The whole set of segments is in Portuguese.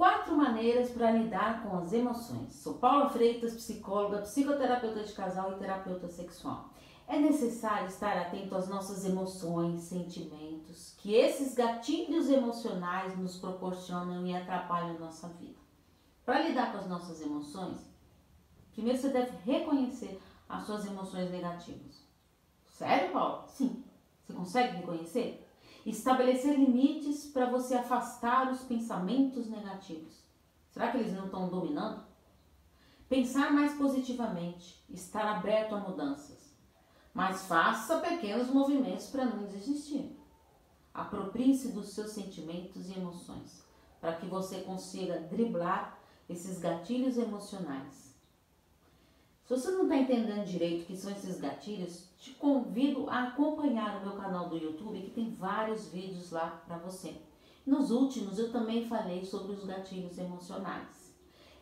quatro maneiras para lidar com as emoções. Sou Paula Freitas, psicóloga, psicoterapeuta de casal e terapeuta sexual. É necessário estar atento às nossas emoções, sentimentos, que esses gatilhos emocionais nos proporcionam e atrapalham nossa vida. Para lidar com as nossas emoções, primeiro você deve reconhecer as suas emoções negativas. Sério, Paulo? Sim. Você consegue reconhecer? Estabelecer limites para você afastar os pensamentos negativos. Será que eles não estão dominando? Pensar mais positivamente, estar aberto a mudanças. Mas faça pequenos movimentos para não desistir. Aproprie-se dos seus sentimentos e emoções, para que você consiga driblar esses gatilhos emocionais se você não está entendendo direito o que são esses gatilhos, te convido a acompanhar o meu canal do YouTube, que tem vários vídeos lá para você. Nos últimos eu também falei sobre os gatilhos emocionais.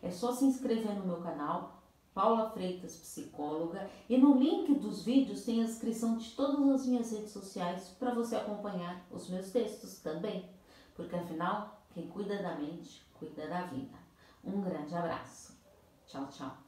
É só se inscrever no meu canal, Paula Freitas Psicóloga, e no link dos vídeos tem a descrição de todas as minhas redes sociais para você acompanhar os meus textos também. Porque afinal, quem cuida da mente, cuida da vida. Um grande abraço. Tchau, tchau.